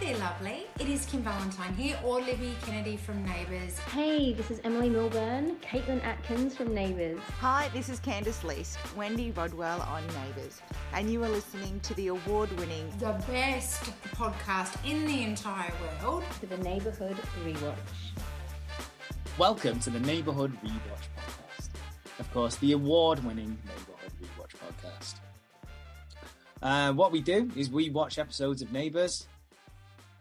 there, lovely. It is Kim Valentine here, or Libby Kennedy from Neighbours. Hey, this is Emily Milburn, Caitlin Atkins from Neighbours. Hi, this is Candice Leask, Wendy Rodwell on Neighbours, and you are listening to the award winning The best podcast in the entire world. To the Neighbourhood Rewatch. Welcome to the Neighbourhood Rewatch podcast. Of course, the award winning Neighbourhood Rewatch podcast. Uh, what we do is we watch episodes of Neighbours.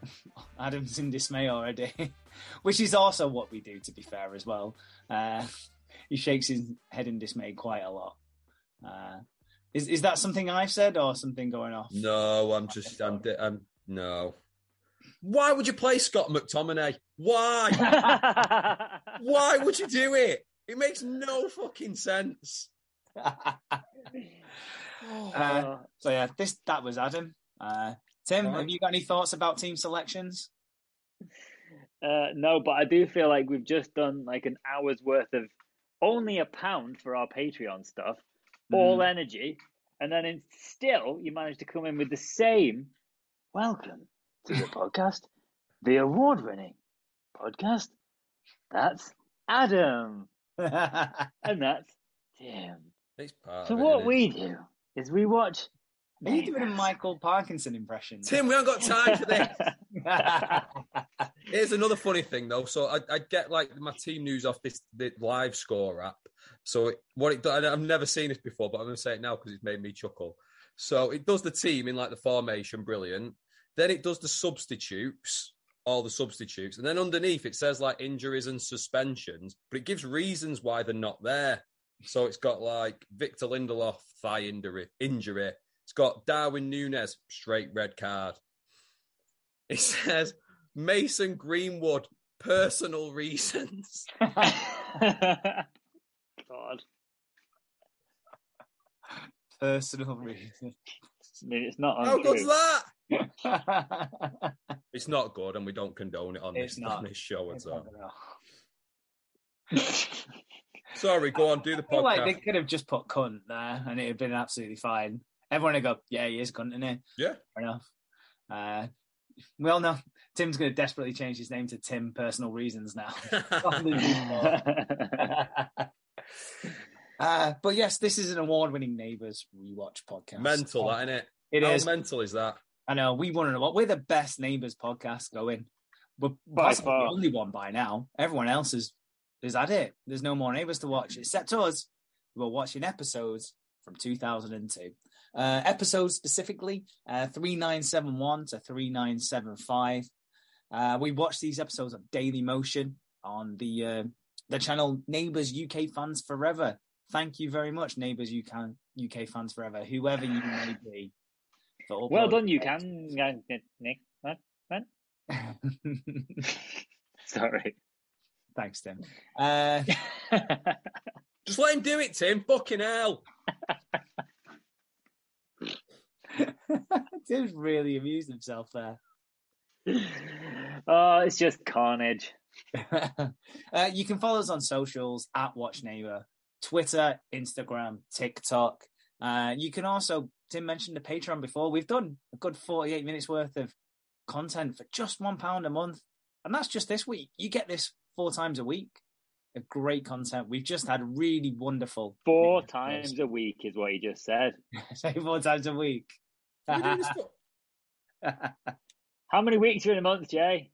Adam's in dismay already, which is also what we do, to be fair, as well. Uh, he shakes his head in dismay quite a lot. Uh, is is that something I've said or something going off? No, I'm just I'm I'm no. Why would you play Scott McTominay? Why? Why would you do it? It makes no fucking sense. Uh, so yeah, this that was Adam. Uh, Tim, Right. have you got any thoughts about team selections? Uh, no, but I do feel like we've just done like an hour's worth of only a pound for our Patreon stuff, all energy, and then in, still you managed to come in with the same. Welcome to the podcast, the award-winning podcast. That's Adam, and that's Tim. So of it, what we do is we watch. Are you doing a Michael Parkinson impression? Tim, we haven't got time for this. Here's another funny thing though. So I, I get like my team news off this the live score app. So it, what it does, I've never seen this before, but I'm going to say it now because it's made me chuckle. So it does the team in like the formation, brilliant. Then it does the substitutes, all the substitutes, and then underneath it says like injuries and suspensions, but it gives reasons why they're not there. So it's got like Victor Lindelof thigh injury, injury. It's got Darwin Nunez straight red card. It says Mason Greenwood personal reasons. God. Personal reason. I mean, it's not How untrue. good's that? It's not good, and we don't condone it on It's this, not. on this show at all. Sorry, go on, do the I feel like podcast. they could have just put cunt there and it would have been absolutely fine. Everyone would go, yeah, he is cunt, isn't he? Yeah. Fair enough. Uh, well, no, Tim's going to desperately change his name to Tim Personal Reasons now. uh, but yes, this is an award-winning Neighbours rewatch podcast. mental, that innit? It How is. mental is that? I know we want to know what we're the best Neighbours podcast going. We're By possibly far. the only one by now. Everyone else is is at it. There's no more Neighbours to watch except us. We're watching episodes from 2002. Uh, episodes specifically uh, 3971 to 3975. Uh, we watch these episodes of Daily Motion on the uh, the channel Neighbours UK Fans Forever. Thank you very much, Neighbours UK UK Fans Forever, whoever you may be. for well done, you it. can. Nick. What? What? Sorry. Thanks, Tim. Uh, Just let him do it, Tim. Fucking hell. Tim's really amused himself there. oh, it's just carnage. uh, you can follow us on socials at Watch Neighbor, Twitter, Instagram, TikTok. Uh, you can also, Tim mentioned the Patreon before. We've done a good 48 minutes worth of content for just one pound a month. And that's just this week. You get this four times a week. A great content. We've just had really wonderful Four times a week is what he just said. Say four times a week. Are we doing this for- How many weeks are in a month, Jay?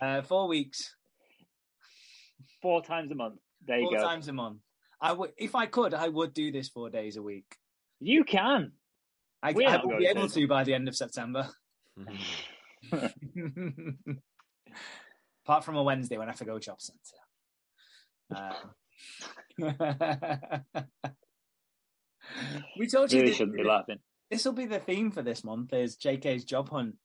uh, four weeks. Four times a month. There you four go. times a month. I would, if I could, I would do this four days a week. You can. I, We're I not will be able to by the end of September. Apart from a Wednesday when I have to go job centre. Um, we told you Really this, shouldn't be laughing. this will be the theme for this month is JK's job hunt.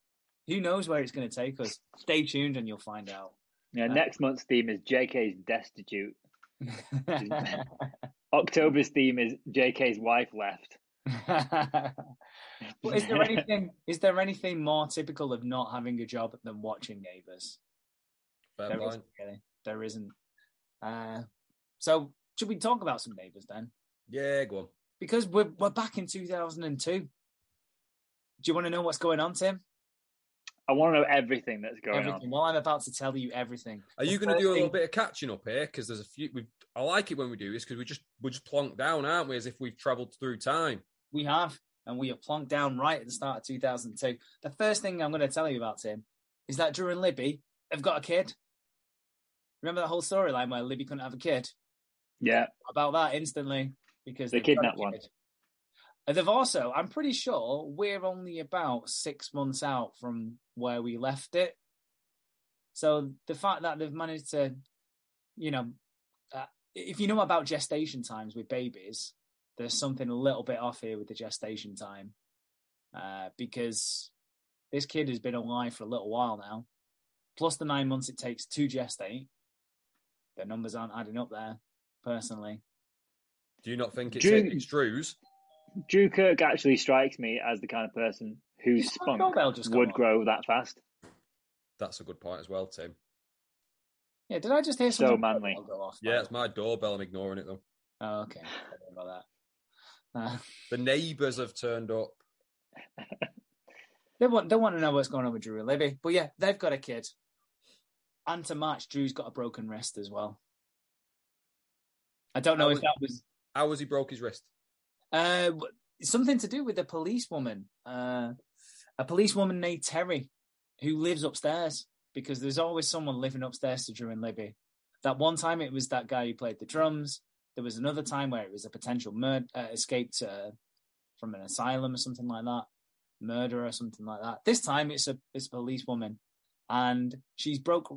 Who knows where it's going to take us? Stay tuned and you'll find out. Yeah, next month's theme is JK's destitute. October's theme is JK's wife left. But is there anything? Is there anything more typical of not having a job than watching Neighbours? Fair There point. isn't really. There isn't. Uh, so should we talk about some Neighbours then? Yeah, go on. Because we're we're back in 2002. Do you want to know what's going on, Tim? I want to know everything that's going everything. on. Well, I'm about to tell you everything. Are you going to first do a little bit of catching up here? Because there's a few. We've, I like it when we do this because we just we just plonk down, aren't we? As if we've travelled through time. We have, and we are plonked down right at the start of 2002. The first thing I'm going to tell you about, Tim, is that Drew and Libby have got a kid. Remember that whole storyline where Libby couldn't have a kid? Yeah, About that instantly because They they've got a kidnapped one. they've also, I'm pretty sure we're only about six months out from where we left it. So the fact that they've managed to, you know, uh, if you know about gestation times with babies, there's something a little bit off here with the gestation time, uh, because this kid has been alive for a little while now, plus the nine months it takes to gestate. The numbers aren't adding up there, personally. Do you not think it's, Drew- it's Drew's? Drew Kirk actually strikes me as the kind of person whose His spunk doorbell just would off. grow that fast. That's a good point as well, Tim. Yeah, did I just hear So something manly. go off? Yeah, it's my doorbell. I'm ignoring it though. Oh, okay. Sorry about that. Uh, The neighbours have turned up. they want they want to know what's going on with Drew and Libby, but yeah, they've got a kid. And to match, Drew's got a broken wrist as well. I don't know How if was- that was How has he broke his wrist? uh, something to do with a policewoman, uh, a policewoman named Terry, who lives upstairs because there's always someone living upstairs to Drew and Libby. That one time it was that guy who played the drums. There was another time where it was a potential murder, uh, escaped uh, from an asylum or something like that, murder or something like that. This time it's a it's a policewoman, and she's broke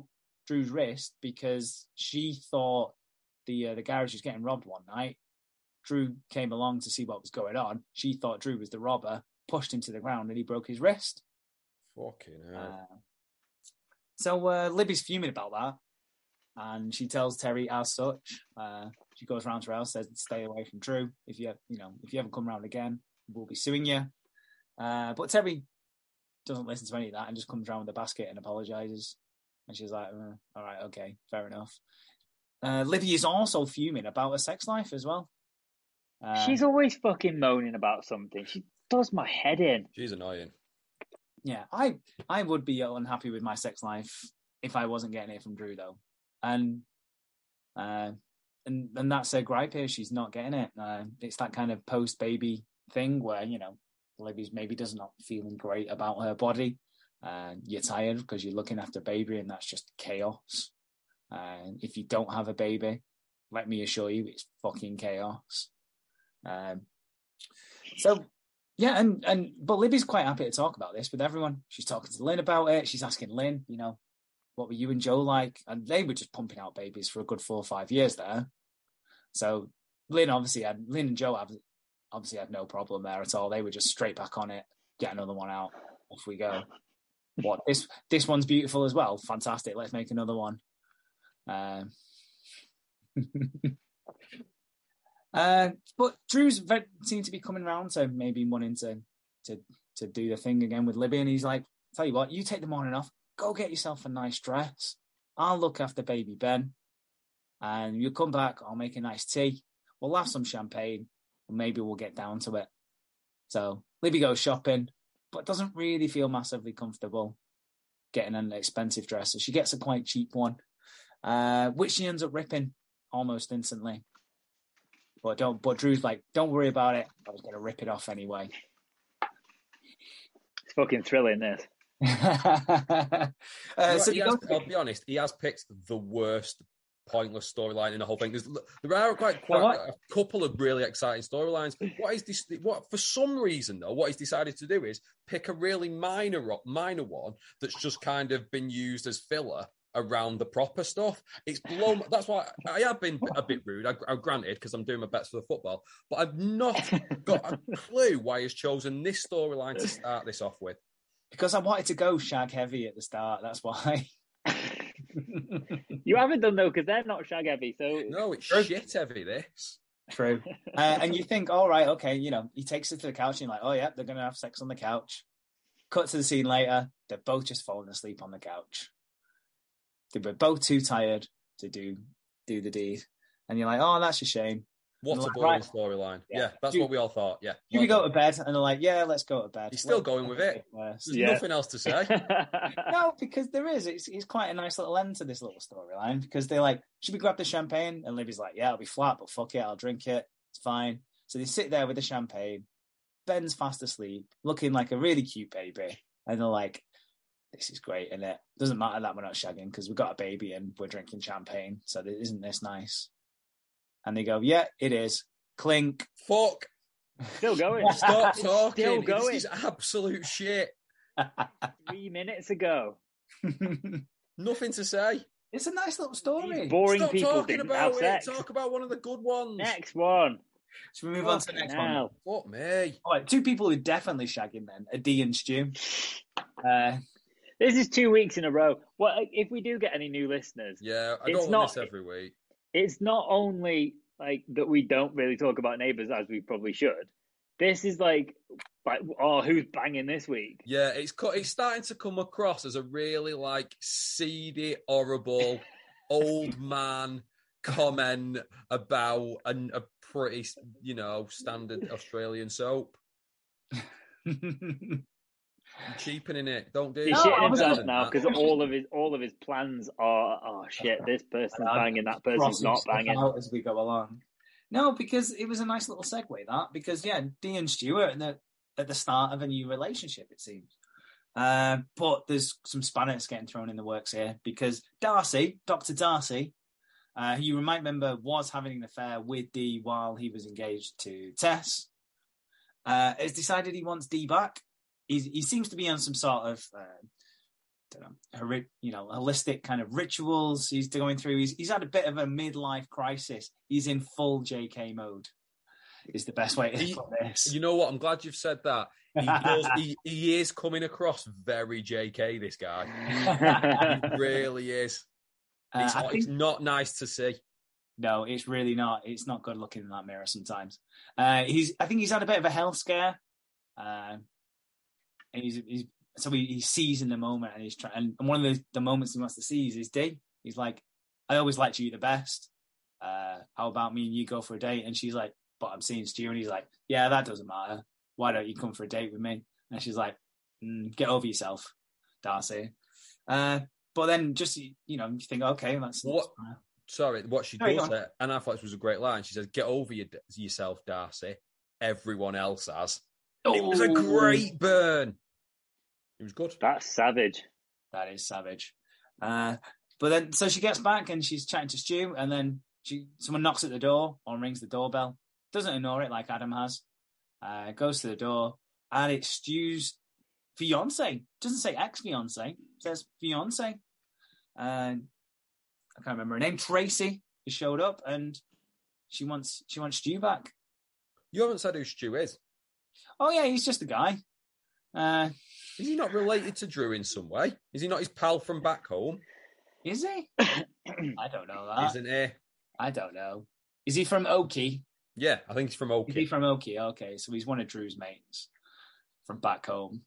Drew's wrist because she thought the uh, the garage was getting robbed one night. Drew came along to see what was going on. She thought Drew was the robber, pushed him to the ground, and he broke his wrist. Fucking hell. Uh, so uh, Libby's fuming about that, and she tells Terry as such. Uh, she goes round to her house, says, "Stay away from Drew. If you, you know, if you ever come round again, we'll be suing you." Uh, but Terry doesn't listen to any of that and just comes round with a basket and apologizes. And she's like, uh, "All right, okay, fair enough." Uh, Libby is also fuming about her sex life as well. Uh, She's always fucking moaning about something. She does my head in. She's annoying. yeah, I I would be unhappy with my sex life if I wasn't getting it from Drew though, and uh, and and that's her gripe here. She's not getting it. Uh, it's that kind of post baby thing where you know Libby's maybe does not feeling great about her body. Uh, you're tired because you're looking after baby, and that's just chaos. Uh, if you don't have a baby, let me assure you, it's fucking chaos. Um, so yeah, and and but Libby's quite happy to talk about this with everyone. She's talking to Lynn about it. She's asking Lynn, you know, what were you and Joe like? And they were just pumping out babies for a good four or five years there. So Lynn obviously had Lynn and Joe obviously had no problem there at all. They were just straight back on it, get another one out, off we go. What this this one's beautiful as well. Fantastic. Let's make another one. Um, uh, but Drew's ve- seemed to be coming around to maybe wanting to to to do the thing again with Libby, and he's like, "Tell you what, you take the morning off, go get yourself a nice dress. I'll look after baby Ben, and you come back. I'll make a nice tea. We'll have some champagne, and maybe we'll get down to it." So Libby goes shopping, but doesn't really feel massively comfortable getting an expensive dress. So she gets a quite cheap one, uh, which she ends up ripping almost instantly. But don't. But Drew's like, don't worry about it. I was going to rip it off anyway. It's fucking thrilling, this. uh, so he they has- I'll be honest, he has picked the worst pointless storyline in the whole thing. There's, there are quite quite a couple of really exciting storylines. What is this? What for some reason though, what he's decided to do is pick a really minor minor one that's just kind of been used as filler around the proper stuff. It's blown. That's why I have been a bit rude. I, I granted because I'm doing my best for the football, but I've not got a clue why he's chosen this storyline to start this off with. because I wanted to go shag heavy at the start. That's why. You haven't done though, because they're not shag heavy. So No, it's True. shit heavy. This. True. Uh, and you think, all right, okay, you know, he takes her to the couch and you're like, oh, yeah, they're going to have sex on the couch. Cut to the scene later, they're both just falling asleep on the couch. They were both too tired to do do the deed. And you're like, oh, that's a shame. What a Like, boring right. storyline. Yeah. Yeah. that's You- what we all thought. Yeah. Should we Well go to bed? And they're like, yeah, let's go to bed. He's still Let's going with it. There's Yeah. nothing else to say. no, because there is. It's, it's quite a nice little end to this little storyline because they're like, should we grab the champagne? And Libby's like, yeah, it'll be flat, but fuck it, I'll drink it. It's fine. So they sit there with the champagne. Ben's fast asleep, looking like a really cute baby. And they're like, this is great, and it doesn't matter that we're not shagging because we've got a baby and we're drinking champagne. So isn't this nice? And they go, yeah, it is. Clink. Fuck. Still going. Stop talking. Still going. This is absolute shit. Three minutes ago. Nothing to say. it's a nice little story. These boring Stop people talking didn't about have it. sex. Talk about one of the good ones. Next one. Should we move on to the Fucking next one? hell. Fuck me. All right, two people who are definitely shagging then are Dee and Stu. Uh, This is two weeks in a row. Well, if we do get any new listeners, Yeah, I It's don't want not- this every week. It's not only like that we don't really talk about neighbors as we probably should. This is like, like oh, who's banging this week? Yeah, it's co- it's starting to come across as a really like seedy, horrible old man comment about an, a pretty, you know, standard Australian soap. You're cheapening it. Don't do He's No, shitting himself now because all of his all of his plans are oh shit, this person's banging, that person's not banging. out as we go along. No, because it was a nice little segue that because yeah, Dee and Stu are at the at the start of a new relationship it seems. Uh, but there's some spanners getting thrown in the works here because Darcy, Doctor Darcy, uh, who you might remember was having an affair with Dee while he was engaged to Tess, uh, has decided he wants Dee back. He's, he seems to be on some sort of uh, don't know, you know, holistic kind of rituals he's going through. He's he's had a bit of a midlife crisis. He's in full JK mode. Is the best way to He- put this. You know what? I'm glad you've said that. He does. he, he is coming across very JK. This guy. He really is. Uh, It's, not, think it's not nice to see. no, it's really not. It's not good looking in that mirror sometimes. Uh, he's I think he's had a bit of a health scare. Uh, and he's he's so he, he sees in the moment and he's trying. And one of the, the moments he wants to see is his Dee. He's like, I always liked you the best. Uh, how about me and you go for a date? And she's like, but I'm seeing Stu. And he's like, yeah, that doesn't matter. Why don't you come for a date with me? And she's like, mm, get over yourself, Darcy. Uh, but then just you know, you think, okay, that's What- Sorry, what she does on. and I thought this was a great line. She says, "Get over your, yourself, Darcy. Everyone else has." It was a great burn. It was good. That's savage. That is savage. Uh, but then, so she gets back and she's chatting to Stu, and then she someone knocks at the door or rings the doorbell. Doesn't ignore it like Adam has. Uh, goes to the door, and it's Stu's fiance. Doesn't say ex fiance, says fiance. And I can't remember her name. Tracy has showed up, and she wants she wants Stu back. You haven't said who Stu is. Oh yeah, he's just a guy. Uh, Is he not related to Drew in some way? Is he not his pal from back home? is he? I don't know that. Isn't he? I don't know. Is he from Oakey? Yeah, I think he's from Is he from Oakey? Okay, so he's one of Drew's mates from back home.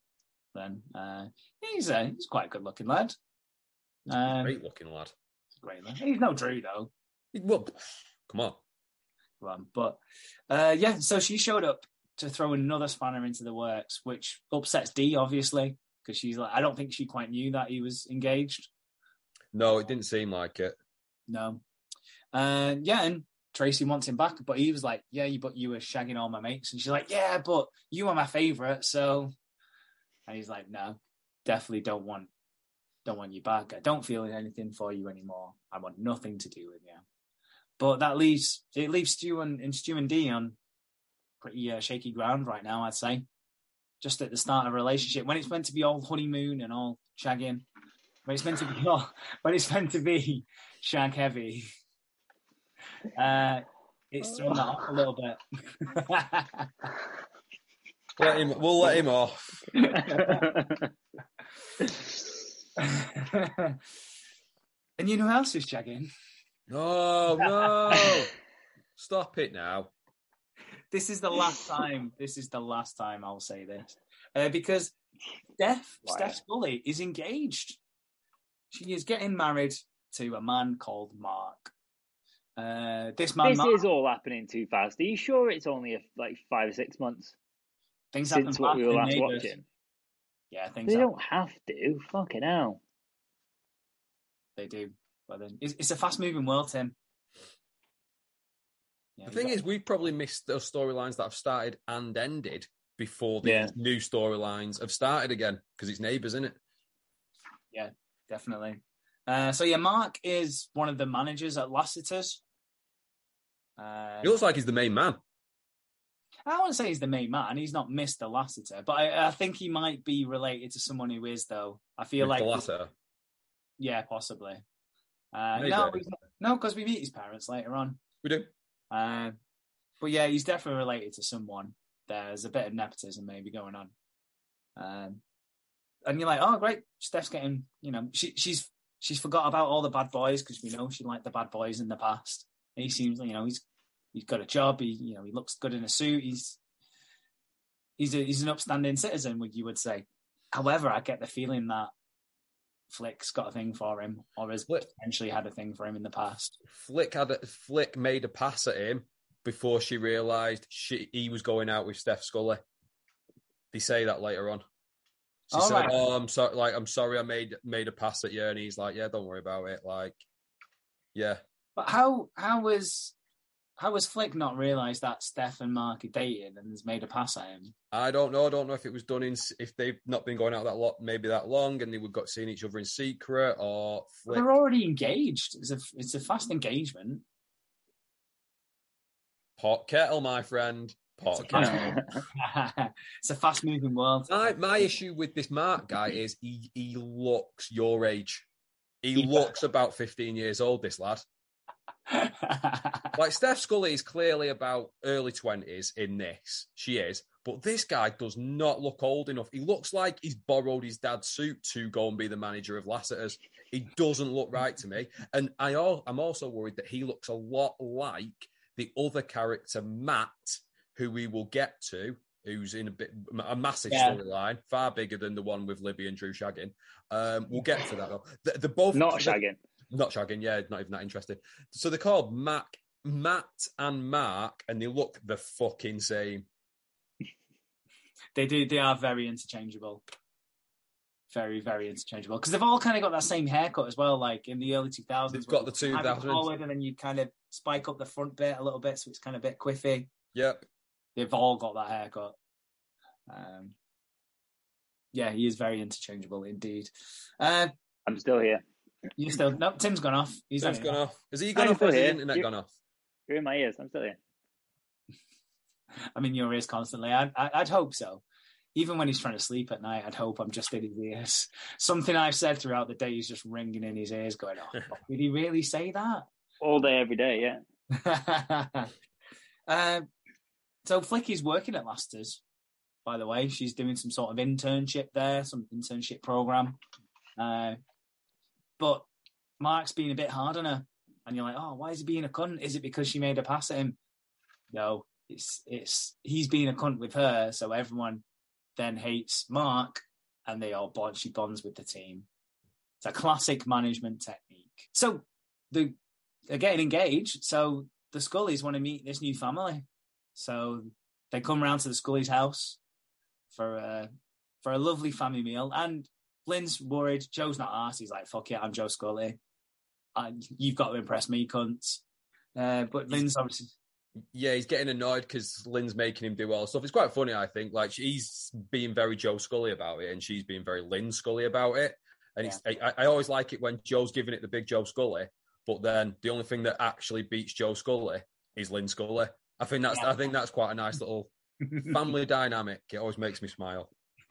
Then uh, he's a he's quite a good looking lad. Um, Great looking lad. great lad. He's no Drew though. Well, come on. Um, but uh, yeah, so she showed up to throw another spanner into the works, which upsets Dee obviously because she's like, I don't think she quite knew that he was engaged. No, it didn't seem like it. No. Uh, yeah, and Tracy wants him back, but he was like, "Yeah, you but you were shagging all my mates," and she's like, "Yeah, but you are my favorite." So, and he's like, "No, definitely don't want, don't want you back. I don't feel anything for you anymore. I want nothing to do with you." But that leaves it leaves Stu and, and Stu and Dee on pretty uh, shaky ground right now. I'd say, just at the start of a relationship when it's meant to be all honeymoon and all shagging, when it's meant to be all, when it's meant to be shag heavy. Uh, it's thrown that off a little bit. Let him. We'll let him off. and you know who else is shagging? No, no. Stop it now. This is the last time. This is the last time I'll say this uh, because Steph, Why? Steph Scully is engaged. She is getting married to a man called Mark. Uh, this man, This Mark, is all happening too fast. Are you sure it's only a, like five or six months things happen since what we fast were last Neighbours. watching? Yeah, things They happen. don't have to. Fucking hell. They do. But then it's, it's a fast moving world, Tim. Yeah, The thing got- is, we've probably missed those storylines that have started and ended before the Yeah. new storylines have started again because it's neighbours, isn't it? Yeah, definitely. Uh, so yeah, Mark is one of the managers at Lassiter's. Uh, He looks like he's the main man. I wouldn't say he's the main man. He's not Mr. Lassiter, but I, I think he might be related to someone who is, though. I feel With like, the latter. yeah, possibly. Uh, no, no, because we meet his parents later on. We do. Uh, but yeah, he's definitely related to someone. There's a bit of nepotism maybe going on. Um, and you're like, oh, great, Steph's getting, you know, she, she's she's forgot about all the bad boys because we know she liked the bad boys in the past. He seems, you know, he's he's got a job. He, you know, he looks good in a suit. He's he's a, he's an upstanding citizen, would you would say. However, I get the feeling that Flick's got a thing for him, or has Flick. potentially had a thing for him in the past. Flick had a, Flick made a pass at him before she realised she he was going out with Steph Scully. They say that later on. She All said, right. "Oh, I'm sorry. Like, I'm sorry, I made made a pass at you," and he's like, "Yeah, don't worry about it." Like, yeah, But how how was how was Flick not realised that Steph and Mark are dating and has made a pass at him? I don't know. I don't know if it was done in if they've not been going out that lot, maybe that long, and they would got seeing each other in secret, or Flick. They're already engaged. It's a it's a fast engagement. Pot kettle, my friend. Pot It's kettle. it's a fast moving world. My my issue with this Mark guy is he he looks your age. He He looks about fifteen years old. This lad, like Steph Scully, is clearly about early twenties in this. She is, but this guy does not look old enough. He looks like he's borrowed his dad's suit to go and be the manager of Lassiter's. He doesn't look right to me, and I al- I'm also worried that he looks a lot like the other character Matt, who we will get to, who's in a bit a massive Yeah. storyline, far bigger than the one with Libby and Drew shagging. Um, we'll get to that though. The, the both Not shagging. Not shagging. Yeah, not even that interested. So they're called Mac, Matt and Mark, and they look the fucking same. they do. They are very interchangeable. Very, very interchangeable because they've all kind of got that same haircut as well. Like in the early two thousands, They've got the 2000s. forward, and then you kind of spike up the front bit a little bit, so it's kind of a bit quiffy. Yep. They've all got that haircut. Um, yeah, he is very interchangeable indeed. Uh, I'm still here. You still no? Tim's gone off. He's Tim's not gone here. off. Is he gone I'm off or has still the here. internet You- gone off? You're in my ears. I'm still here. I'm in your ears constantly. I'd, I- I'd hope so. Even when he's trying to sleep at night, I'd hope I'm just in his ears. Something I've said throughout the day is just ringing in his ears, going, "Oh, did he really say that?" All day, every day, yeah. um, so Flicky's working at Lassiter's, by the way. She's doing some sort of internship there, some internship program. Uh, but Mark's being a bit hard on her, and you're like, "Oh, why is he being a cunt? Is it because she made a pass at him?" No, it's it's he's being a cunt with her, so everyone then hates Mark, and they all bond. She bonds with the team. It's a classic management technique. So the they're getting engaged. So the Scullys want to meet this new family. So they come round to the Scully's house for a for a lovely family meal. And Lynn's worried. Joe's not asked. He's like, "Fuck it, I'm Joe Scully. And you've got to impress me, cunts." Uh, but Lynn's obviously Yeah, he's getting annoyed because Lynn's making him do all the stuff. It's quite funny, I think. Like he's being very Joe Scully about it, and she's being very Lynn Scully about it. And it's I, I always like it when Joe's giving it the big Joe Scully, but then the only thing that actually beats Joe Scully is Lynn Scully. I think that's Yeah. I think that's quite a nice little family dynamic. It always makes me smile.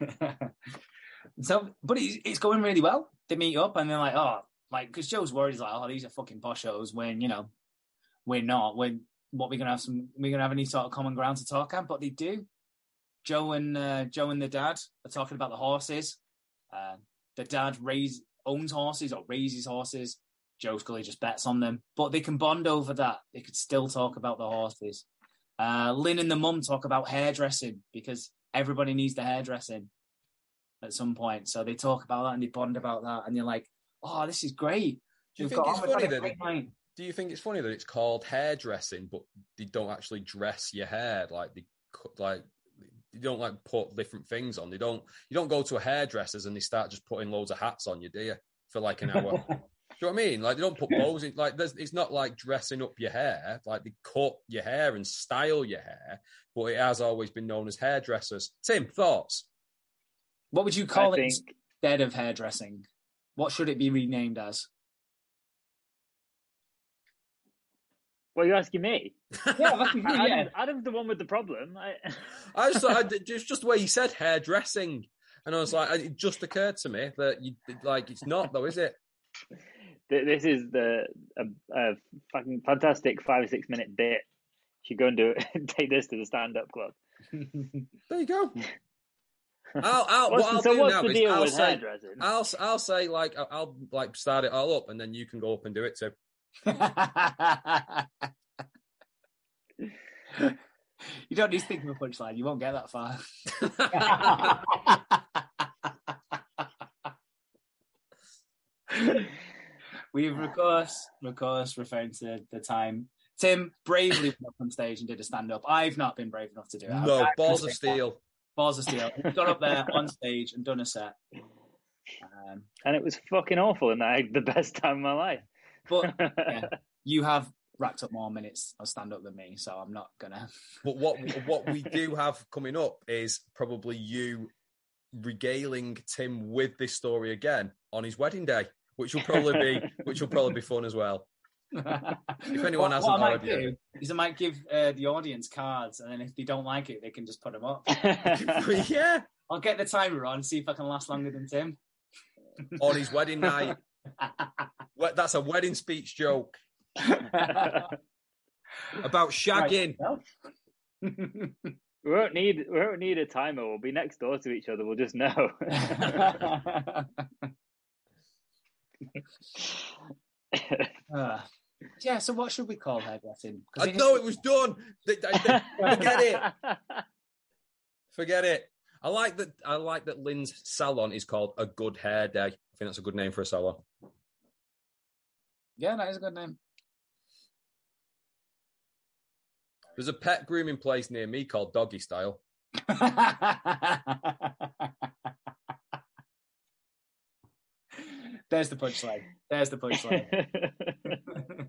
so, but it's, it's going really well. They meet up and they're like, oh, like, because Joe's worried. He's like, oh, these are fucking poshos when, you know, we're not. When what we're going to have some, we're going to have any sort of common ground to talk on, but they do. Joe and uh, Joe and the dad are talking about the horses. Uh, the dad raise, owns horses or raises horses. Joe Scully just bets on them, but they can bond over that. They could still talk about the horses. Uh, Lynn and the mum talk about hairdressing because everybody needs the hairdressing at some point. So they talk about that and they bond about that, and you're like, "Oh, this is great." Do you We've think it's on, we've had funny that night. Do you think it's funny that it's called hairdressing, but they don't actually dress your hair? Like they cut, like you don't like put different things on. They don't. You don't go to a hairdresser's and they start just putting loads of hats on you, do you? For like an hour. do you know what I mean? Like they don't put bows in. Like there's, it's not like dressing up your hair. Like they cut your hair and style your hair, but it has always been known as hairdressers. Tim, thoughts? What would you call I it think instead of hairdressing? What should it be renamed as? Well, you're asking me. Yeah, that's- Adam, yeah. Adam's the one with the problem. I, I just thought I, just just the way you said hairdressing, and I was like, it just occurred to me that you like it's not though, is it? This is the a, a fucking fantastic five or six minute bit. You should go and do it. Take this to the stand up club. There you go. I'll, I'll, What's, what I'll so do what's now the is deal I'll with say, hairdressing? I'll I'll say like I'll, I'll like start it all up, and then you can go up and do it too. you don't need to think of a punchline. You won't get that far. We've, of course, of course, referring to the time Tim bravely went up on stage and did a stand up. I've not been brave enough to do it. no balls of say that. steel. Balls of steel. Got up there on stage and done a set. Um, and it was fucking awful, and I had the best time of my life. but yeah, you have racked up more minutes of stand up than me, so I'm not gonna. But what what we do have coming up is probably you regaling Tim with this story again on his wedding day, which will probably be which will probably be fun as well. If anyone what, hasn't what I might already- do is I might give uh, the audience cards, and then if they don't like it, they can just put them up. yeah, I'll get the timer on, see if I can last longer than Tim. on his wedding night. We- That's a wedding speech joke about shagging. we won't need we won't need a timer. We'll be next door to each other. We'll just know. Uh, yeah, so what should we call hairdressing? 'Cause I know it was done. Forget it. Forget it. I like that. I like that Lynn's salon is called a Good Hair Day. I think that's a good name for a salon. Yeah, that is a good name. There's a pet grooming place near me called Doggy Style. There's the punchline. There's the punchline.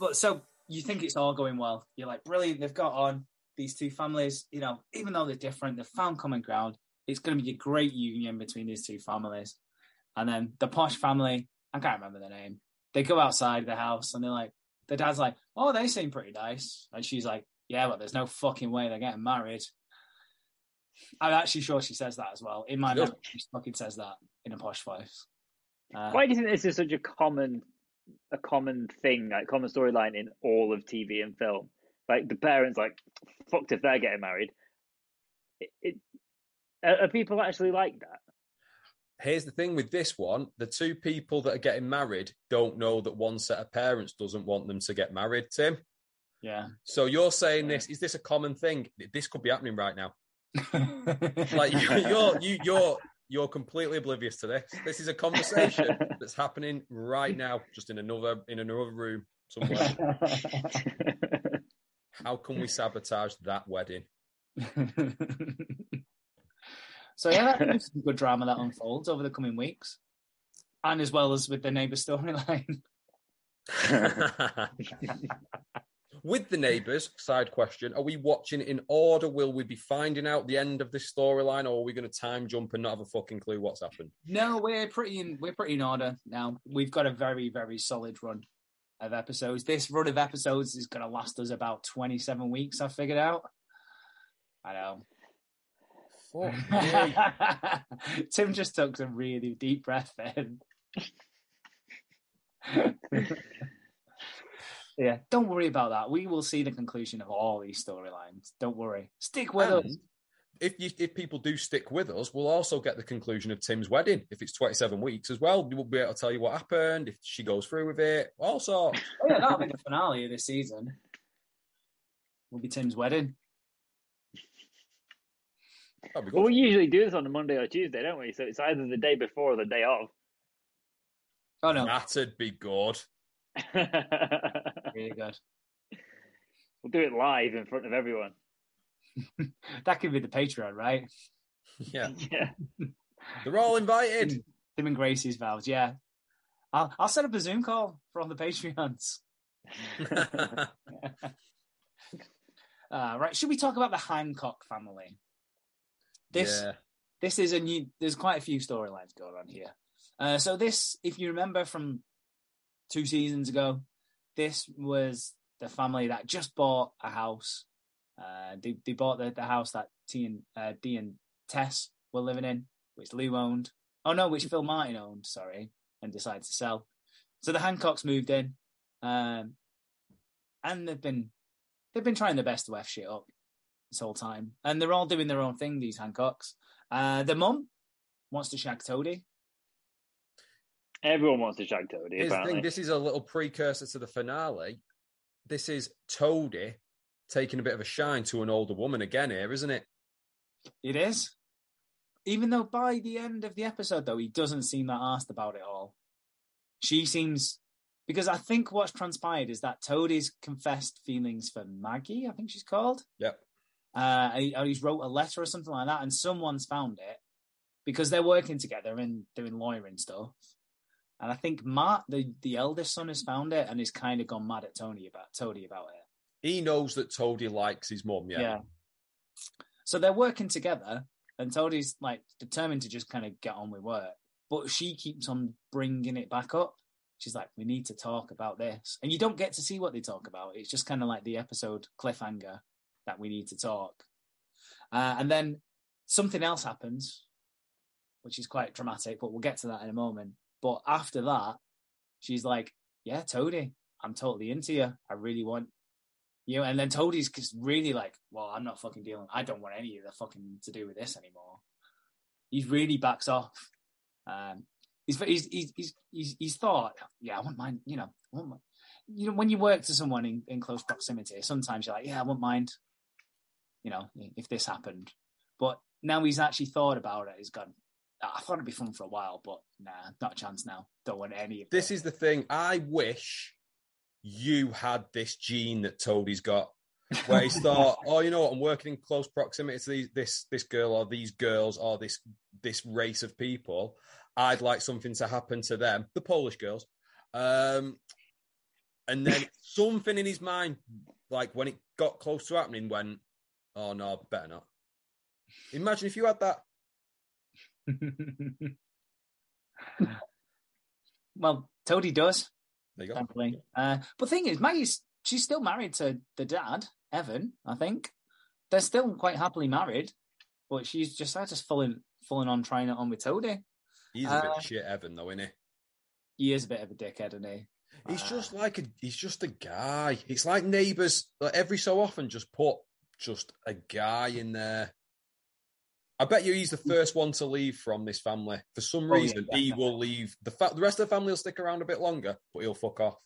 but so you think it's all going well? You're like, brilliant. They've got on these two families. You know, even though they're different, they've found common ground. It's going to be a great union between these two families. And then the posh family, I can't remember the name. They go outside the house and they're like, the dad's like, oh, they seem pretty nice. And she's like, yeah, but there's no fucking way they're getting married. I'm actually sure she says that as well. In my She does. memory, she fucking says that in a posh voice. Uh, Why do you think this is such a common, a common thing, like common storyline in all of TV and film? Like the parents, like, fucked if they're getting married. It, it, are, are people actually like that? Here's the thing with this one: the two people that are getting married don't know that one set of parents doesn't want them to get married. Tim, yeah. so you're saying this? Is this a common thing? This could be happening right now. Like you're you, you're you're completely oblivious to this. This is a conversation that's happening right now, just in another in another room somewhere. How can we sabotage that wedding? so yeah, that is some good drama that unfolds over the coming weeks, and as well as with the neighbour storyline. With the neighbours, side question: Are we watching in order? Will we be finding out the end of this storyline, or are we going to time jump and not have a fucking clue what's happened? No, we're pretty in we're pretty in order now. We've got a very very solid run of episodes. This run of episodes is going to last us about twenty seven weeks. I figured out. I know. Fuck me. Tim just took some really deep breath then. yeah, don't worry about that. We will see the conclusion of all these storylines. Don't worry. Stick with us. If you, if people do stick with us, we'll also get the conclusion of Tim's wedding. If it's 27 weeks as well, we'll be able to tell you what happened, if she goes through with it, Also, sorts. Oh, yeah, that'll be the finale of this season. Will be Tim's wedding. That'd Well, we usually do this on a Monday or Tuesday, don't we? So it's either the day before or the day of. Oh no, That'd be good. we'll do it live in front of everyone. That could be the Patreon, right? Yeah, Yeah. they're all invited. Tim and Gracie's vows. Yeah, I'll I'll set up a Zoom call for all the Patreons. Uh, right, should we talk about the Hancock family? This yeah. this is a new. There's quite a few storylines going on here. Uh, so this, if you remember from two seasons ago, this was the family that just bought a house. Uh, they they bought the, the house that T and uh, Dee and Tess were living in, which Lou owned. Oh no, which Phil Martin owned. Sorry, and decided to sell. So the Hancocks moved in, um, and they've been they've been trying their best to f shit up this whole time, and they're all doing their own thing. These Hancocks. Uh, the mum wants to shag Toadie. Everyone wants to shag Toadie, Here's the thing. This is a little precursor to the finale. This is Toadie taking a bit of a shine to an older woman again here, isn't it? It is. Even though by the end of the episode, though, he doesn't seem that asked about it all. She seems because I think what's transpired is that Toadie's confessed feelings for Maggie, I think she's called. Yep. Uh, he, or he's wrote a letter or something like that, and someone's found it because they're working together and doing lawyering stuff. And I think Matt, the, the eldest son, has found it and is kind of gone mad at Tony about Toadie about it. He knows that Toadie likes his mum. Yeah. Yeah. So they're working together, and Toadie's like determined to just kind of get on with work. But she keeps on bringing it back up. She's like, we need to talk about this. And you don't get to see what they talk about. It's just kind of like the episode cliffhanger that we need to talk. Uh, and then something else happens, which is quite dramatic, but we'll get to that in a moment. But after that, she's like, yeah, Tony, I'm totally into you. I really want you and then Toadie's just really like, well, I'm not fucking dealing. I don't want any of the fucking to do with this anymore. He really backs off. Um, he's he's he's he's he's, he's thought, yeah, I wouldn't mind. You know, I wouldn't mind. You know, when you work to someone in, in close proximity, sometimes you're like, yeah, I wouldn't mind. You know, if this happened, but now he's actually thought about it. He's gone. I thought it'd be fun for a while, but nah, not a chance now. Don't want any of This is the thing. I wish you had this gene that Toadie's got, where he's thought, oh, you know what? I'm working in close proximity to these, this this girl or these girls or this this race of people. I'd like something to happen to them, the Polish girls. Um, and then something in his mind, like when it got close to happening, went, oh no, better not. Imagine if you had that. well, Toadie does. There you go. Uh, but thing is, Maggie's she's still married to the dad, Evan. I think they're still quite happily married, but she's just uh, just falling falling on trying it on with Toadie. He's a bit Uh, of shit, Evan, though, isn't he? He is a bit of a dickhead, isn't he? He's Uh, just like a he's just a guy. It's like neighbours like every so often just put just a guy in there. I bet you he's the first one to leave from this family. For some Oh, yeah, reason, he will leave. The fa- the rest of the family will stick around a bit longer, but he'll fuck off.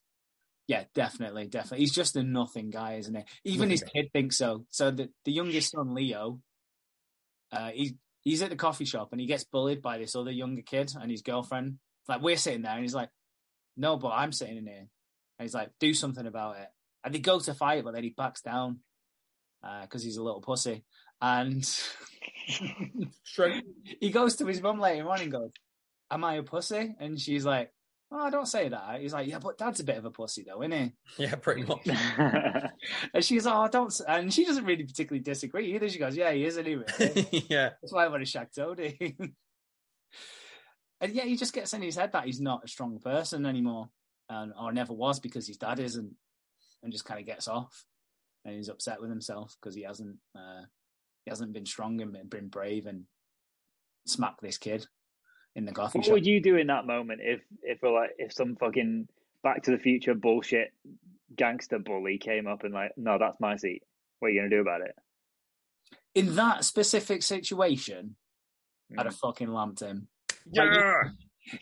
Yeah, definitely, definitely. He's just a nothing guy, isn't he? Even Nothing his guy. kid thinks so. So the the youngest son, Leo, uh, he's he's at the coffee shop and he gets bullied by this other younger kid and his girlfriend. Like we're sitting there and he's like, "No, but I'm sitting in here." And he's like, "Do something about it." And they go to fight, but then he backs down because he's a little pussy. And he goes to his mum later on and goes, "Am I a pussy?" And she's like, "Oh, don't say that." He's like, "Yeah, but Dad's a bit of a pussy, though, isn't he?" Yeah, pretty much. And she's like, oh, don't. And she doesn't really particularly disagree either. She goes, yeah, he is, isn't yeah. That's why I want to shag Toadie. and yeah, he just gets in his head that he's not a strong person anymore, and or never was because his dad isn't, and just kind of gets off, and he's upset with himself because he hasn't, uh, he hasn't been strong and been, been brave and smacked this kid in the coffee What shop. would you do in that moment if if we're like if some fucking Back to the Future bullshit gangster bully came up and like, no, that's my seat. What are you gonna do about it? In that specific situation, I'd have fucking lamped him. Like,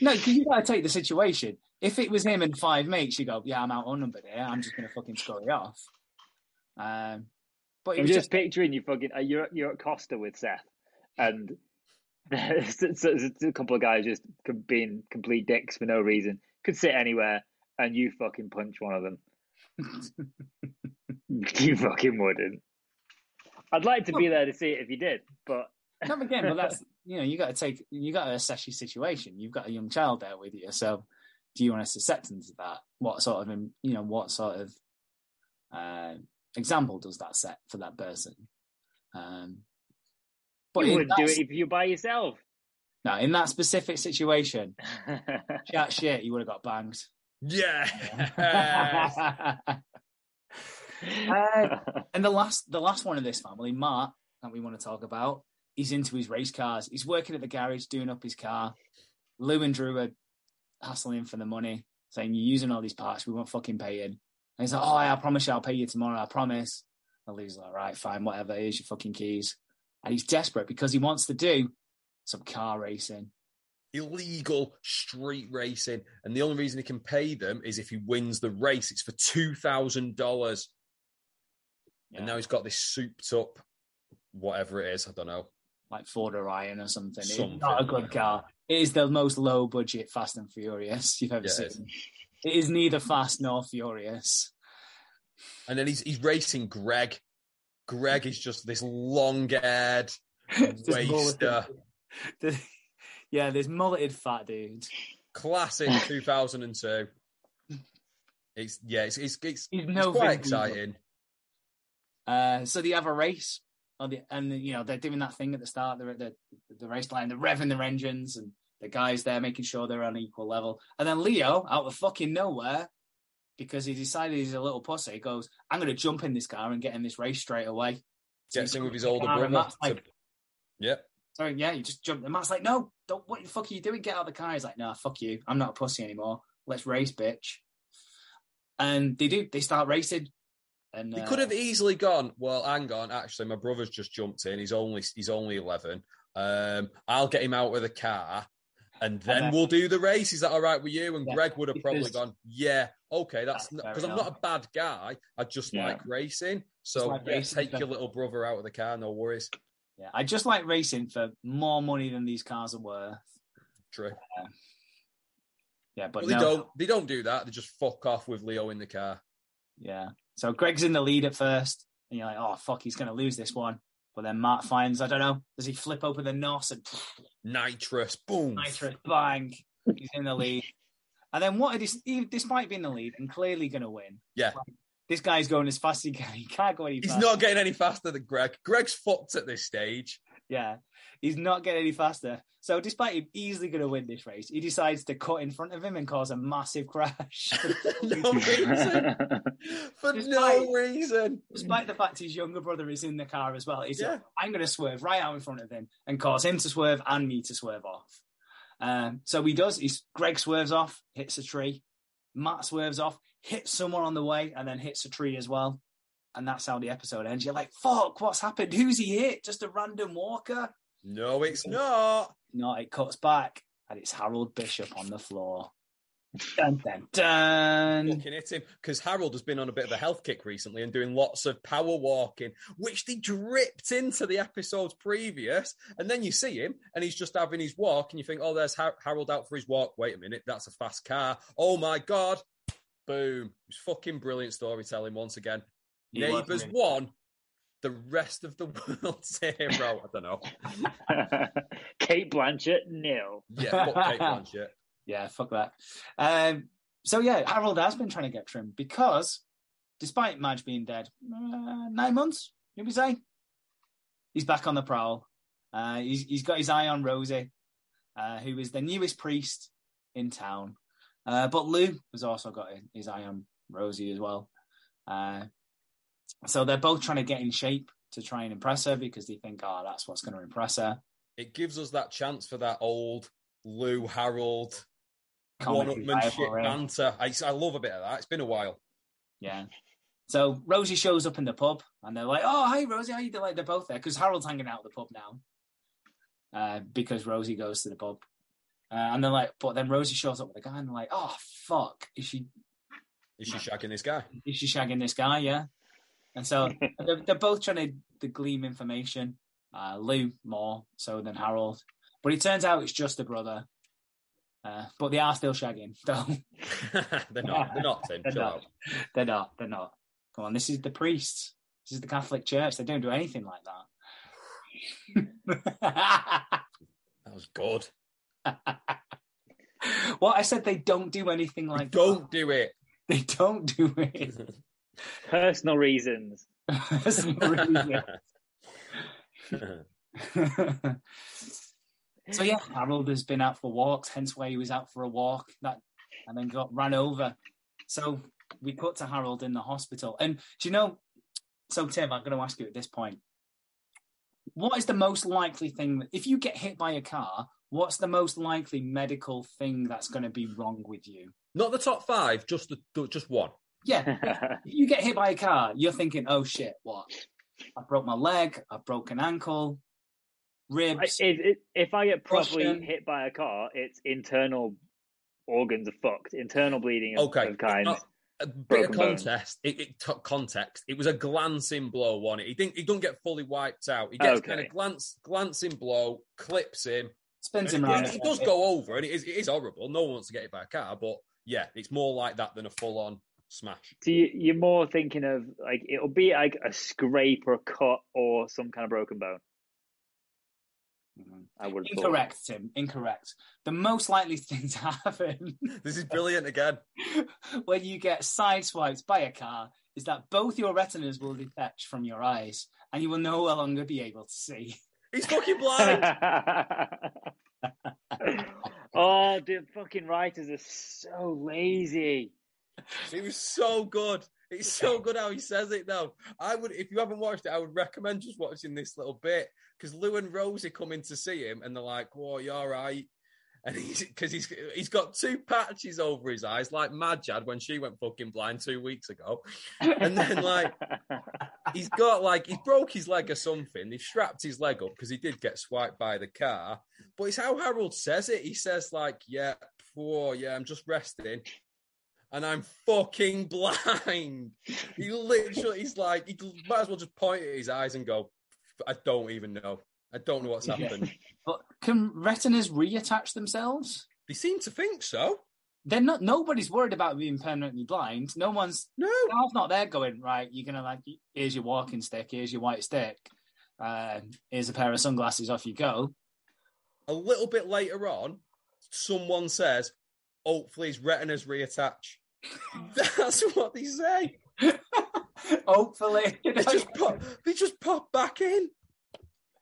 No, because you gotta take the situation. If it was him and five mates, you go, "Yeah, I'm out unnumbered here. I'm just gonna fucking scurry off." Um, but I'm just, just, picturing you fucking uh, you're you're at Costa with Seth, and there's, there's a couple of guys just being complete dicks for no reason. Could sit anywhere, and you fucking punch one of them. you fucking wouldn't. I'd like to be there to see it if you did, but come again, but that's you know you got to take you got to assess your situation. You've got a young child there with you, so do you want to acceptance of that? What sort of you know what sort of uh, example does that set for that person? Um, but you wouldn't do it if you're by yourself. No, in that specific situation, chat shit, you would have got banged. Yeah. uh, and the last, the last one of this family, Matt, that we want to talk about, he's into his race cars. He's working at the garage, doing up his car. Lou and Drew are hassling him for the money, saying, You're using all these parts, we won't fucking pay you. And he's like, Oh, I promise you, I'll pay you tomorrow, I promise. And Lou's like, Right, fine, whatever, here's your fucking keys. And he's desperate because he wants to do some car racing. Illegal street racing. And the only reason he can pay them is if he wins the race. It's for $2,000. Yeah. And now he's got this souped up, whatever it is, I don't know like Ford Orion or something. something. It's not a good car. It is the most low budget Fast and Furious you've ever yeah, seen. It is. neither fast nor furious. And then he's he's racing Greg. Greg is just this long haired waster. yeah, this mulleted fat dude. Classic 2002. It's yeah, it's it's, it's, it's no quite exciting. Uh, so they have a race the, and you know they're doing that thing at the start. They're at the, the race line, they're revving their engines, and the guys there making sure they're on equal level. And then Leo, out of fucking nowhere, because he decided he's a little pussy, goes, "I'm going to jump in this car and get in this race straight away." So Gets in with his older brother. Like, to... Yep. Sorry, yeah, you just jumped. And Matt's like, "No, don't. What the fuck are you doing? Get out of the car." He's like, "No, nah, fuck you. I'm not a pussy anymore. Let's race, bitch." And they do. They start racing. And he uh, could have easily gone. Well, hang on. Actually, my brother's just jumped in. He's only he's only eleven. Um, I'll get him out with a car, and then, and then we'll do the race. Is that all right with you? And yeah, Greg would have probably gone, yeah, okay, that's because I'm not a bad guy. I just yeah. like racing. So like yeah, racing take for... your little brother out of the car. No worries. Yeah, I just like racing for more money than these cars are worth. True. Uh, yeah, but well, they don't. They don't do that. They just fuck off with Leo in the car. Yeah. So Greg's in the lead at first, and you're like, oh fuck, he's going to lose this one. But then Matt finds, I don't know, does he flip open the NOS and nitrous, boom, nitrous, bang, he's in the lead. And then what? He, despite being in the lead and clearly going to win, yeah, this guy's going as fast as he can. He can't go any. He's not getting any faster than Greg. Greg's fucked at this stage. Yeah, he's not getting any faster. So, despite him easily going to win this race, he decides to cut in front of him and cause a massive crash. no reason. For despite, no reason. Despite the fact his younger brother is in the car as well, he's yeah. like, I'm going to swerve right out in front of him and cause him to swerve and me to swerve off. Um, so he does. He's Greg swerves off, hits a tree. Matt swerves off, hits someone on the way, and then hits a tree as well. And that's how the episode ends. You're like, fuck, what's happened? Who's he hit? Just a random walker? No, it's not. No, it cuts back, and it's Harold Bishop on the floor. Dun, dun, dun. Looking at him because Harold has been on a bit of a health kick recently and doing lots of power walking, which they dripped into the episodes previous. And then you see him and he's just having his walk, and you think, oh, there's Harold out for his walk. Wait a minute, that's a fast car. Oh my God. Boom. It's fucking brilliant storytelling once again. He Neighbours one, the rest of the world zero. I don't know. Cate Blanchett nil. Yeah, fuck Cate Blanchett. yeah, fuck that. Um, so yeah, Harold has been trying to get trim because, despite Madge being dead, uh, nine months, maybe say, he's back on the prowl. Uh, he's he's got his eye on Rosie, uh, who is the newest priest in town. Uh, but Lou has also got his eye on Rosie as well. So they're both trying to get in shape to try and impress her because they think, oh, that's what's going to impress her. It gives us that chance for that old Lou Harold one-upmanship banter. I, I love a bit of that. It's been a while. Yeah. So Rosie shows up in the pub, and they're like, "Oh, hey, Rosie, how you doing?" Like they're both there because Harold's hanging out at the pub now, uh, because Rosie goes to the pub, uh, and they're like, but then Rosie shows up with a guy, and they're like, "Oh, fuck, is she? Is she shagging this guy? Is she shagging this guy? Yeah." And so they're, they're, both trying to, to glean information. Uh, Lou more so than Harold, but it turns out it's just a brother. Uh, but they are still shagging, though. they're not. They're not, Tim. They're not. They're not. They're not. Come on, this is the priests. This is the Catholic Church. They don't do anything like that. That was good. what I said, they don't do anything like Don't do it. They don't do it. Personal reasons. That's not really it. so yeah, Harold has been out for walks, hence why he was out for a walk that and then got ran over. So we cut to Harold in the hospital. And do you know so Tim, I'm gonna ask you at this point. What is the most likely thing that if you get hit by a car, what's the most likely medical thing that's gonna be wrong with you? Not the top five, just the just one. Yeah. if you get hit by a car, you're thinking, oh shit, what? I broke my leg, I broke an ankle, I- ribs. if, if- if I get properly Russian. hit by a car, it's internal organs are fucked. Internal bleeding of, Okay, of kinds. it's not- A bit of Broken bones. context. It, it took context. It was a glancing blow on it. He didn't. He don't get fully wiped out. He gets Okay. kind of glance, glancing blow, clips him. spins him Yeah, around. it does go over, and it is, it is horrible. No one wants to get hit by a car, but yeah, it's more like that than a full-on smash. So you, you're more thinking of like it'll be like a scrape or a cut or some kind of broken bone. Mhm. I would have thought. Incorrect, Tim. Incorrect. The most likely thing to happen This is brilliant again. when you get sideswiped by a car is that both your retinas will detach from your eyes and you will no longer be able to see. He's fucking blind. oh, the fucking writers are so lazy. It was so good. It's so good how he says it though. I would, if you haven't watched it, I would recommend just watching this little bit because Lou and Rosie come in to see him and they're like, "Whoa, you're all right?" And he's because he's he's got two patches over his eyes like Madjad when she went fucking blind two weeks ago, and then like he's got like he broke his leg or something. They've strapped his leg up because he did get swiped by the car. But it's how Harold says it. He says like, "Yeah, poor, yeah, I'm just resting." And I'm fucking blind. He literally, he's like, he might as well just point at his eyes and go, I don't even know. I don't know what's happened. But can retinas reattach themselves? they seem to think so. They're not. Nobody's worried about being permanently blind. No one's. No. Half not there going right. You're gonna like. Here's your walking stick. Here's your white stick. Uh, here's a pair of sunglasses. Off you go. A little bit later on, someone says, hopefully his retinas reattach. That's what they say. Hopefully, They just pop, they just pop back in.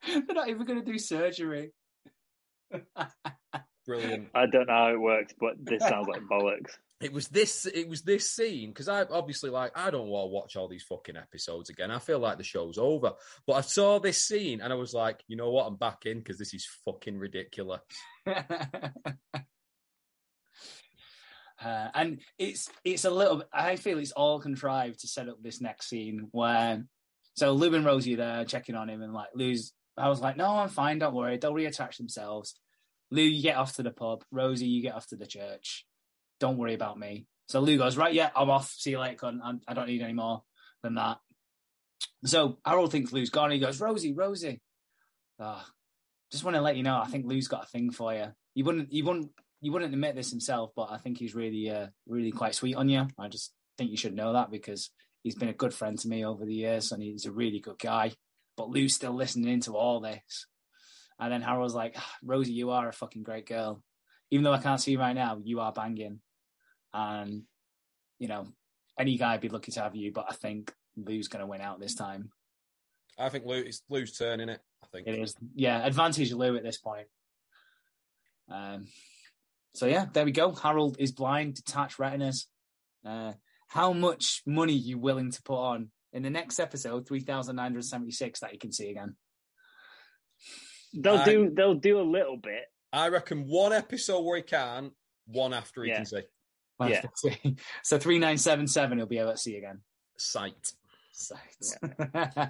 they're not even going to do surgery. Brilliant. I don't know how it works, but this sounds like bollocks. It was this. It was this scene because I obviously like I don't want to watch all these fucking episodes again. I feel like the show's over. But I saw this scene and I was like, you know what? I'm back in because this is fucking ridiculous. Uh, and it's it's a little. I feel it's all contrived to set up this next scene where so Lou and Rosie there checking on him and like Lou's. I was like, no, I'm fine. Don't worry. They'll reattach themselves. Lou, you get off to the pub. Rosie, you get off to the church. Don't worry about me. So Lou goes, right, yeah, I'm off. See you later. I'm- I don't need any more than that. So Harold thinks Lou's gone. He goes, Rosie, Rosie. Ah, just want to let you know, I think Lou's got a thing for you. You wouldn't, he wouldn't, he wouldn't admit this himself, but I think he's really, uh, really quite sweet on you. I just think you should know that because he's been a good friend to me over the years, and he's a really good guy. But Lou's still listening into all this. And then Harold's like, "Ah, Rosie, you are a fucking great girl. Even though I can't see you right now, you are banging. And, you know, any guy would be lucky to have you, but I think Lou's going to win out this time. I think Lou, it's Lou's turn in it. I think It is, yeah, advantage Lou at this point. Um, so yeah, there we go. Harold is blind, detached retinas. Uh, how much money you willing to put on in the next episode, three thousand nine hundred seventy-six, that you can see again? They'll I- do. They'll do a little bit. I reckon one episode where he can, one after he Yeah. can see Yeah. so three nine seven seven, he'll be able to see again. sight. Sight. uh,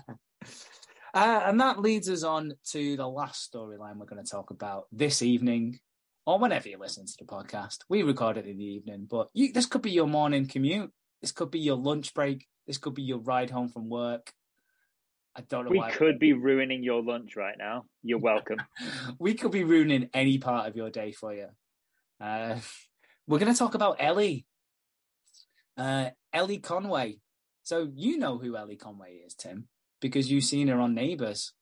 and that leads us on to the last storyline we're going to talk about this evening, or whenever you listen to the podcast. We record it in the evening, but you, this could be your morning commute. This could be your lunch break. This could be your ride home from work. I don't know We why. could be ruining your lunch right now. You're welcome. we could be ruining any part of your day for you. Uh, we're going to talk about Ellie. Uh, Ellie Conway. So you know who Ellie Conway is, Tim, because you've seen her on Neighbours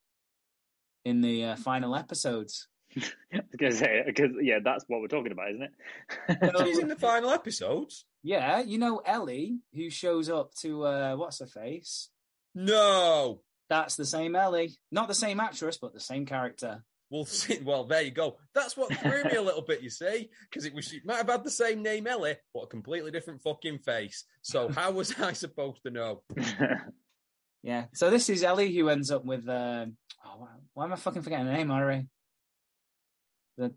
in the uh, final episodes. I was gonna say because yeah, that's what we're talking about, isn't it? She's in the final episodes. Yeah, you know Ellie, who shows up to uh, what's her face? No. That's the same Ellie, not the same actress, but the same character. Well, see, well, there you go. That's what threw me a little bit, you see, because it was she might have had the same name, Ellie, but a completely different fucking face. So how was I supposed to know? Yeah. So this is Ellie who ends up with. Um, oh, why, why am I fucking forgetting her name already? The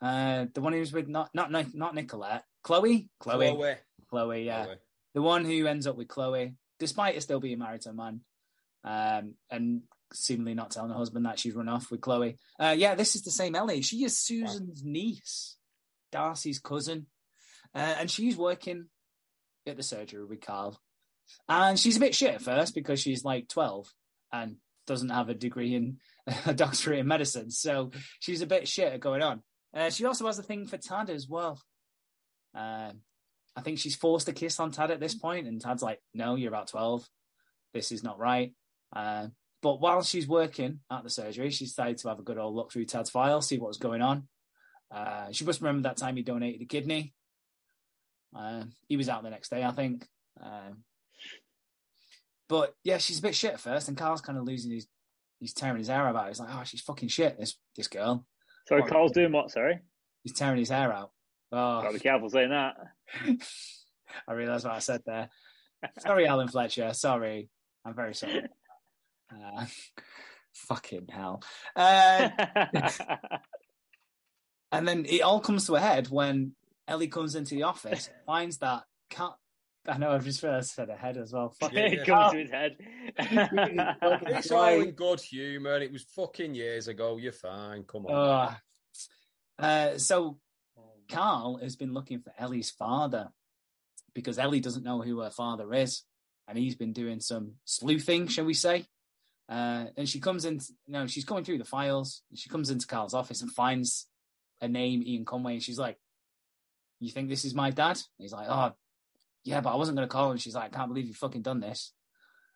uh, the one who's with not not not Nicolette, Chloe, Chloe, Chloe, Chloe. yeah, Chloe. the one who ends up with Chloe, despite her still being married to a man, um, and seemingly not telling her husband that she's run off with Chloe. Uh, yeah, this is the same Ellie. She is Susan's niece, Darcy's cousin, uh, and she's working at the surgery with Karl. And she's a bit shit at first because she's like 12 and doesn't have a degree in a doctorate in medicine. So she's a bit shit going on. Uh, she also has a thing for Tad as well. Um, I think she's forced to kiss on Tad at this point, and Tad's like, "No, you're about 12. This is not right." Uh, but while she's working at the surgery, she decided to have a good old look through Tad's file, see what was going on. Uh, she must remember that time he donated a kidney. Uh, he was out the next day, I think. Um, but yeah, she's a bit shit at first, and Karl's kind of losing his, he's tearing his hair about. He's like, oh, she's fucking shit. This this girl. Sorry, What? Karl's doing what? Sorry, He's tearing his hair out. Oh, gotta be careful saying that. I realised what I said there. Sorry, Alan Fletcher. Sorry, I'm very sorry. Uh, fucking hell. Uh, and then it all comes to a head when Ellie comes into the office, finds that cat. I know I've just realised I said a head as well. Fuck Yeah, it yeah. comes to his head. It's all in good humour, and it was fucking years ago. You're fine. Come on. Uh, uh, so Karl has been looking for Ellie's father because Ellie doesn't know who her father is, and he's been doing some sleuthing, shall we say? Uh, and she comes in, you know, she's going through the files. And she comes into Karl's office and finds a name, Ian Conway, and she's like, "You think this is my dad?" And he's like, "Oh, yeah, but I wasn't going to call him." She's like, "I can't believe you fucking done this,"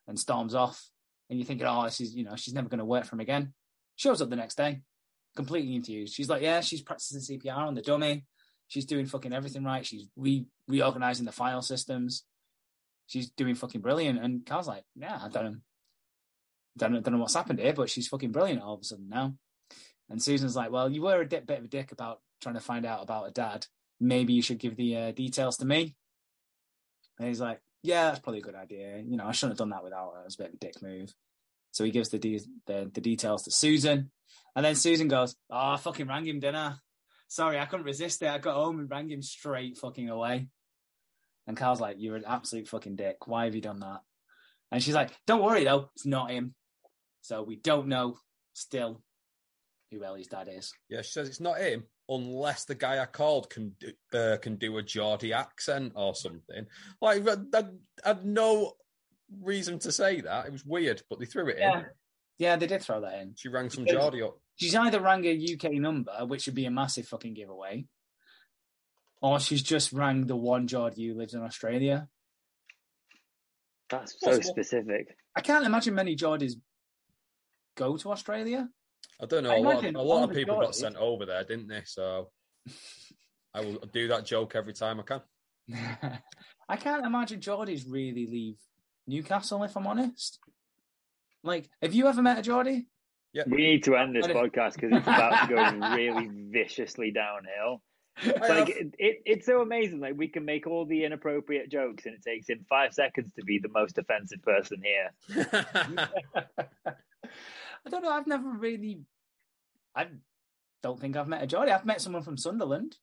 and storms off. And you're thinking, "Oh, is, you know, she's never going to work for him again." Shows up the next day, completely confused. She's like, yeah, she's practicing CPR on the dummy. She's doing fucking everything right. She's re reorganizing the file systems. She's doing fucking brilliant. And Karl's like, yeah, I don't know, don't don't know what's happened here, but she's fucking brilliant all of a sudden now. And Susan's like, well, you were a bit of a dick about trying to find out about a dad. Maybe you should give the uh, details to me. And he's like, yeah, that's probably a good idea. You know, I shouldn't have done that without her. It was a bit of a dick move. So he gives the, de- the the details to Susan, and then Susan goes, "Oh, I fucking rang him, didn't I? Sorry, I couldn't resist it. I got home and rang him straight fucking away." And Karl's like, "You're an absolute fucking dick. Why have you done that?" And she's like, "Don't worry though, it's not him. So we don't know still who Ellie's dad is." Yeah, she says it's not him unless the guy I called can do, uh, can do a Geordie accent or something. Like I, I had no reason to say that. It was weird, but they threw it Yeah. in. Yeah, they did throw that in. She rang some Because- Geordie up. She's either rang a UK number, which would be a massive fucking giveaway, or she's just rang the one Geordie who lives in Australia. That's so Possible. specific. I can't imagine many Geordies go to Australia. I don't know. I A lot, a lot of the people got sent over there, didn't they? So I will do that joke every time I can. I can't imagine Geordies really leave Newcastle, if I'm honest. Like, have you ever met a Geordie? We need to end this podcast because it's about to go really viciously downhill. It's I like it, it, it's so amazing. Like we can make all the inappropriate jokes, and it takes him five seconds to be the most offensive person here. I don't know. I've never really. I don't think I've met a Geordie. I've met someone from Sunderland,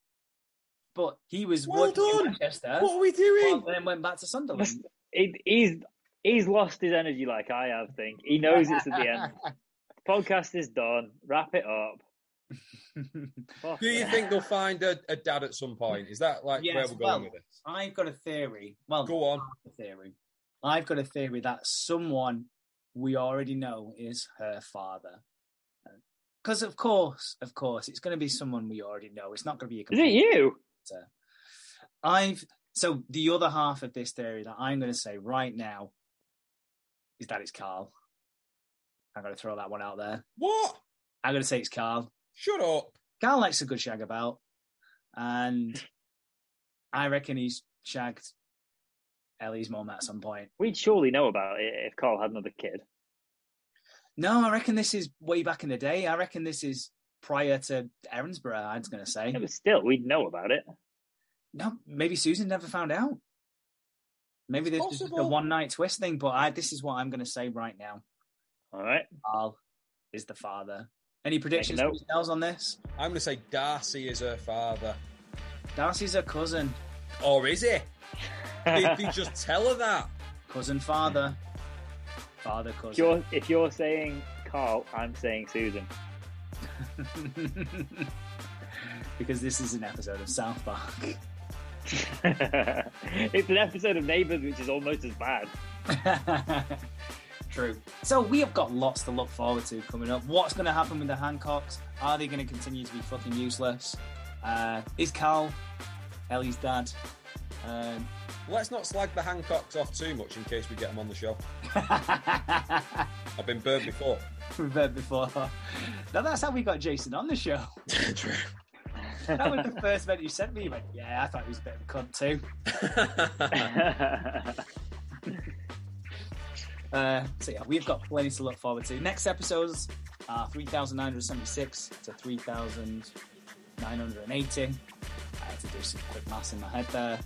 but he was Well working in done. Manchester. what are we doing? well, then went back to Sunderland. It, he's he's lost his energy like I have. Think he knows it's at the end. Podcast is done. Wrap it up. Do you think they'll find a, a dad at some point? Is that like where we're well, going with this? I've got a theory. Well, Go on. a theory. I've got a theory that someone we already know is her father. Because of course, of course, it's going to be someone we already know. It's not going to be a Is it you? actor. I've so the other half of this theory that I'm going to say right now is that it's Karl. I'm going to throw that one out there. What? I'm going to say it's Karl. Shut up. Karl likes a good shag about, and I reckon he's shagged Ellie's mum at some point. We'd surely know about it if Karl had another kid. No, I reckon this is way back in the day. I reckon this is prior to Erinsborough. I was going to say Yeah, but still, we'd know about it. no. Maybe Susan never found out. Maybe this is just a one night twist thing. But I, this is what I'm going to say right now. All right. Karl is the father. Any predictions note. from yourselves on this? I'm going to say Darcy is her father. Darcy's her cousin. Or is he? Did they just tell her that? Cousin, father. Father, If cousin. you're, if you're saying Karl, I'm saying Susan. because this is an episode of South Park. it's an episode of Neighbours which is almost as bad. True. So we have got lots to look forward to coming up. What's going to happen with the Hancocks? Are they going to continue to be fucking useless? Uh, is Karl Ellie's dad? Um, Let's not slag the Hancocks off too much in case we get them on the show. I've been burnt before. we've heard before. Now that's how we got Jason on the show. True. That was the first event you sent me. You went, yeah, I thought he was a bit of a cunt too. Uh, so yeah, we've got plenty to look forward to. Next episodes are 3,976 to 3,980. I had to do some quick maths in my head there,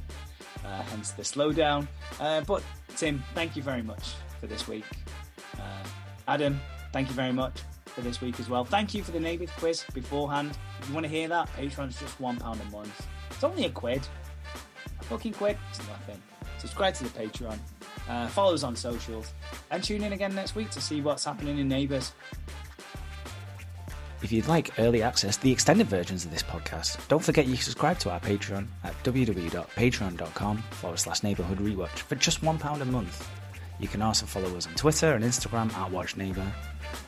uh, hence the slowdown. Uh, but Tim, thank you very much for this week. Uh, Adam, thank you very much for this week as well. Thank you for the neighbours quiz beforehand. If you want to hear that, Patreon's just one pound a month. It's only a quid. A fucking quid. It's nothing. Subscribe to the Patreon. Uh, follow us on socials. And tune in again next week to see what's happening in Neighbours. If you'd like early access to the extended versions of this podcast, don't forget you can subscribe to our Patreon at www.patreon.com forward slash neighbourhood rewatch for just £1 a month. You can also follow us on Twitter and Instagram at WatchNeighbour.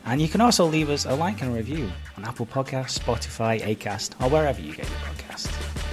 And you can also leave us a like and a review on Apple Podcasts, Spotify, Acast, or wherever you get your podcasts.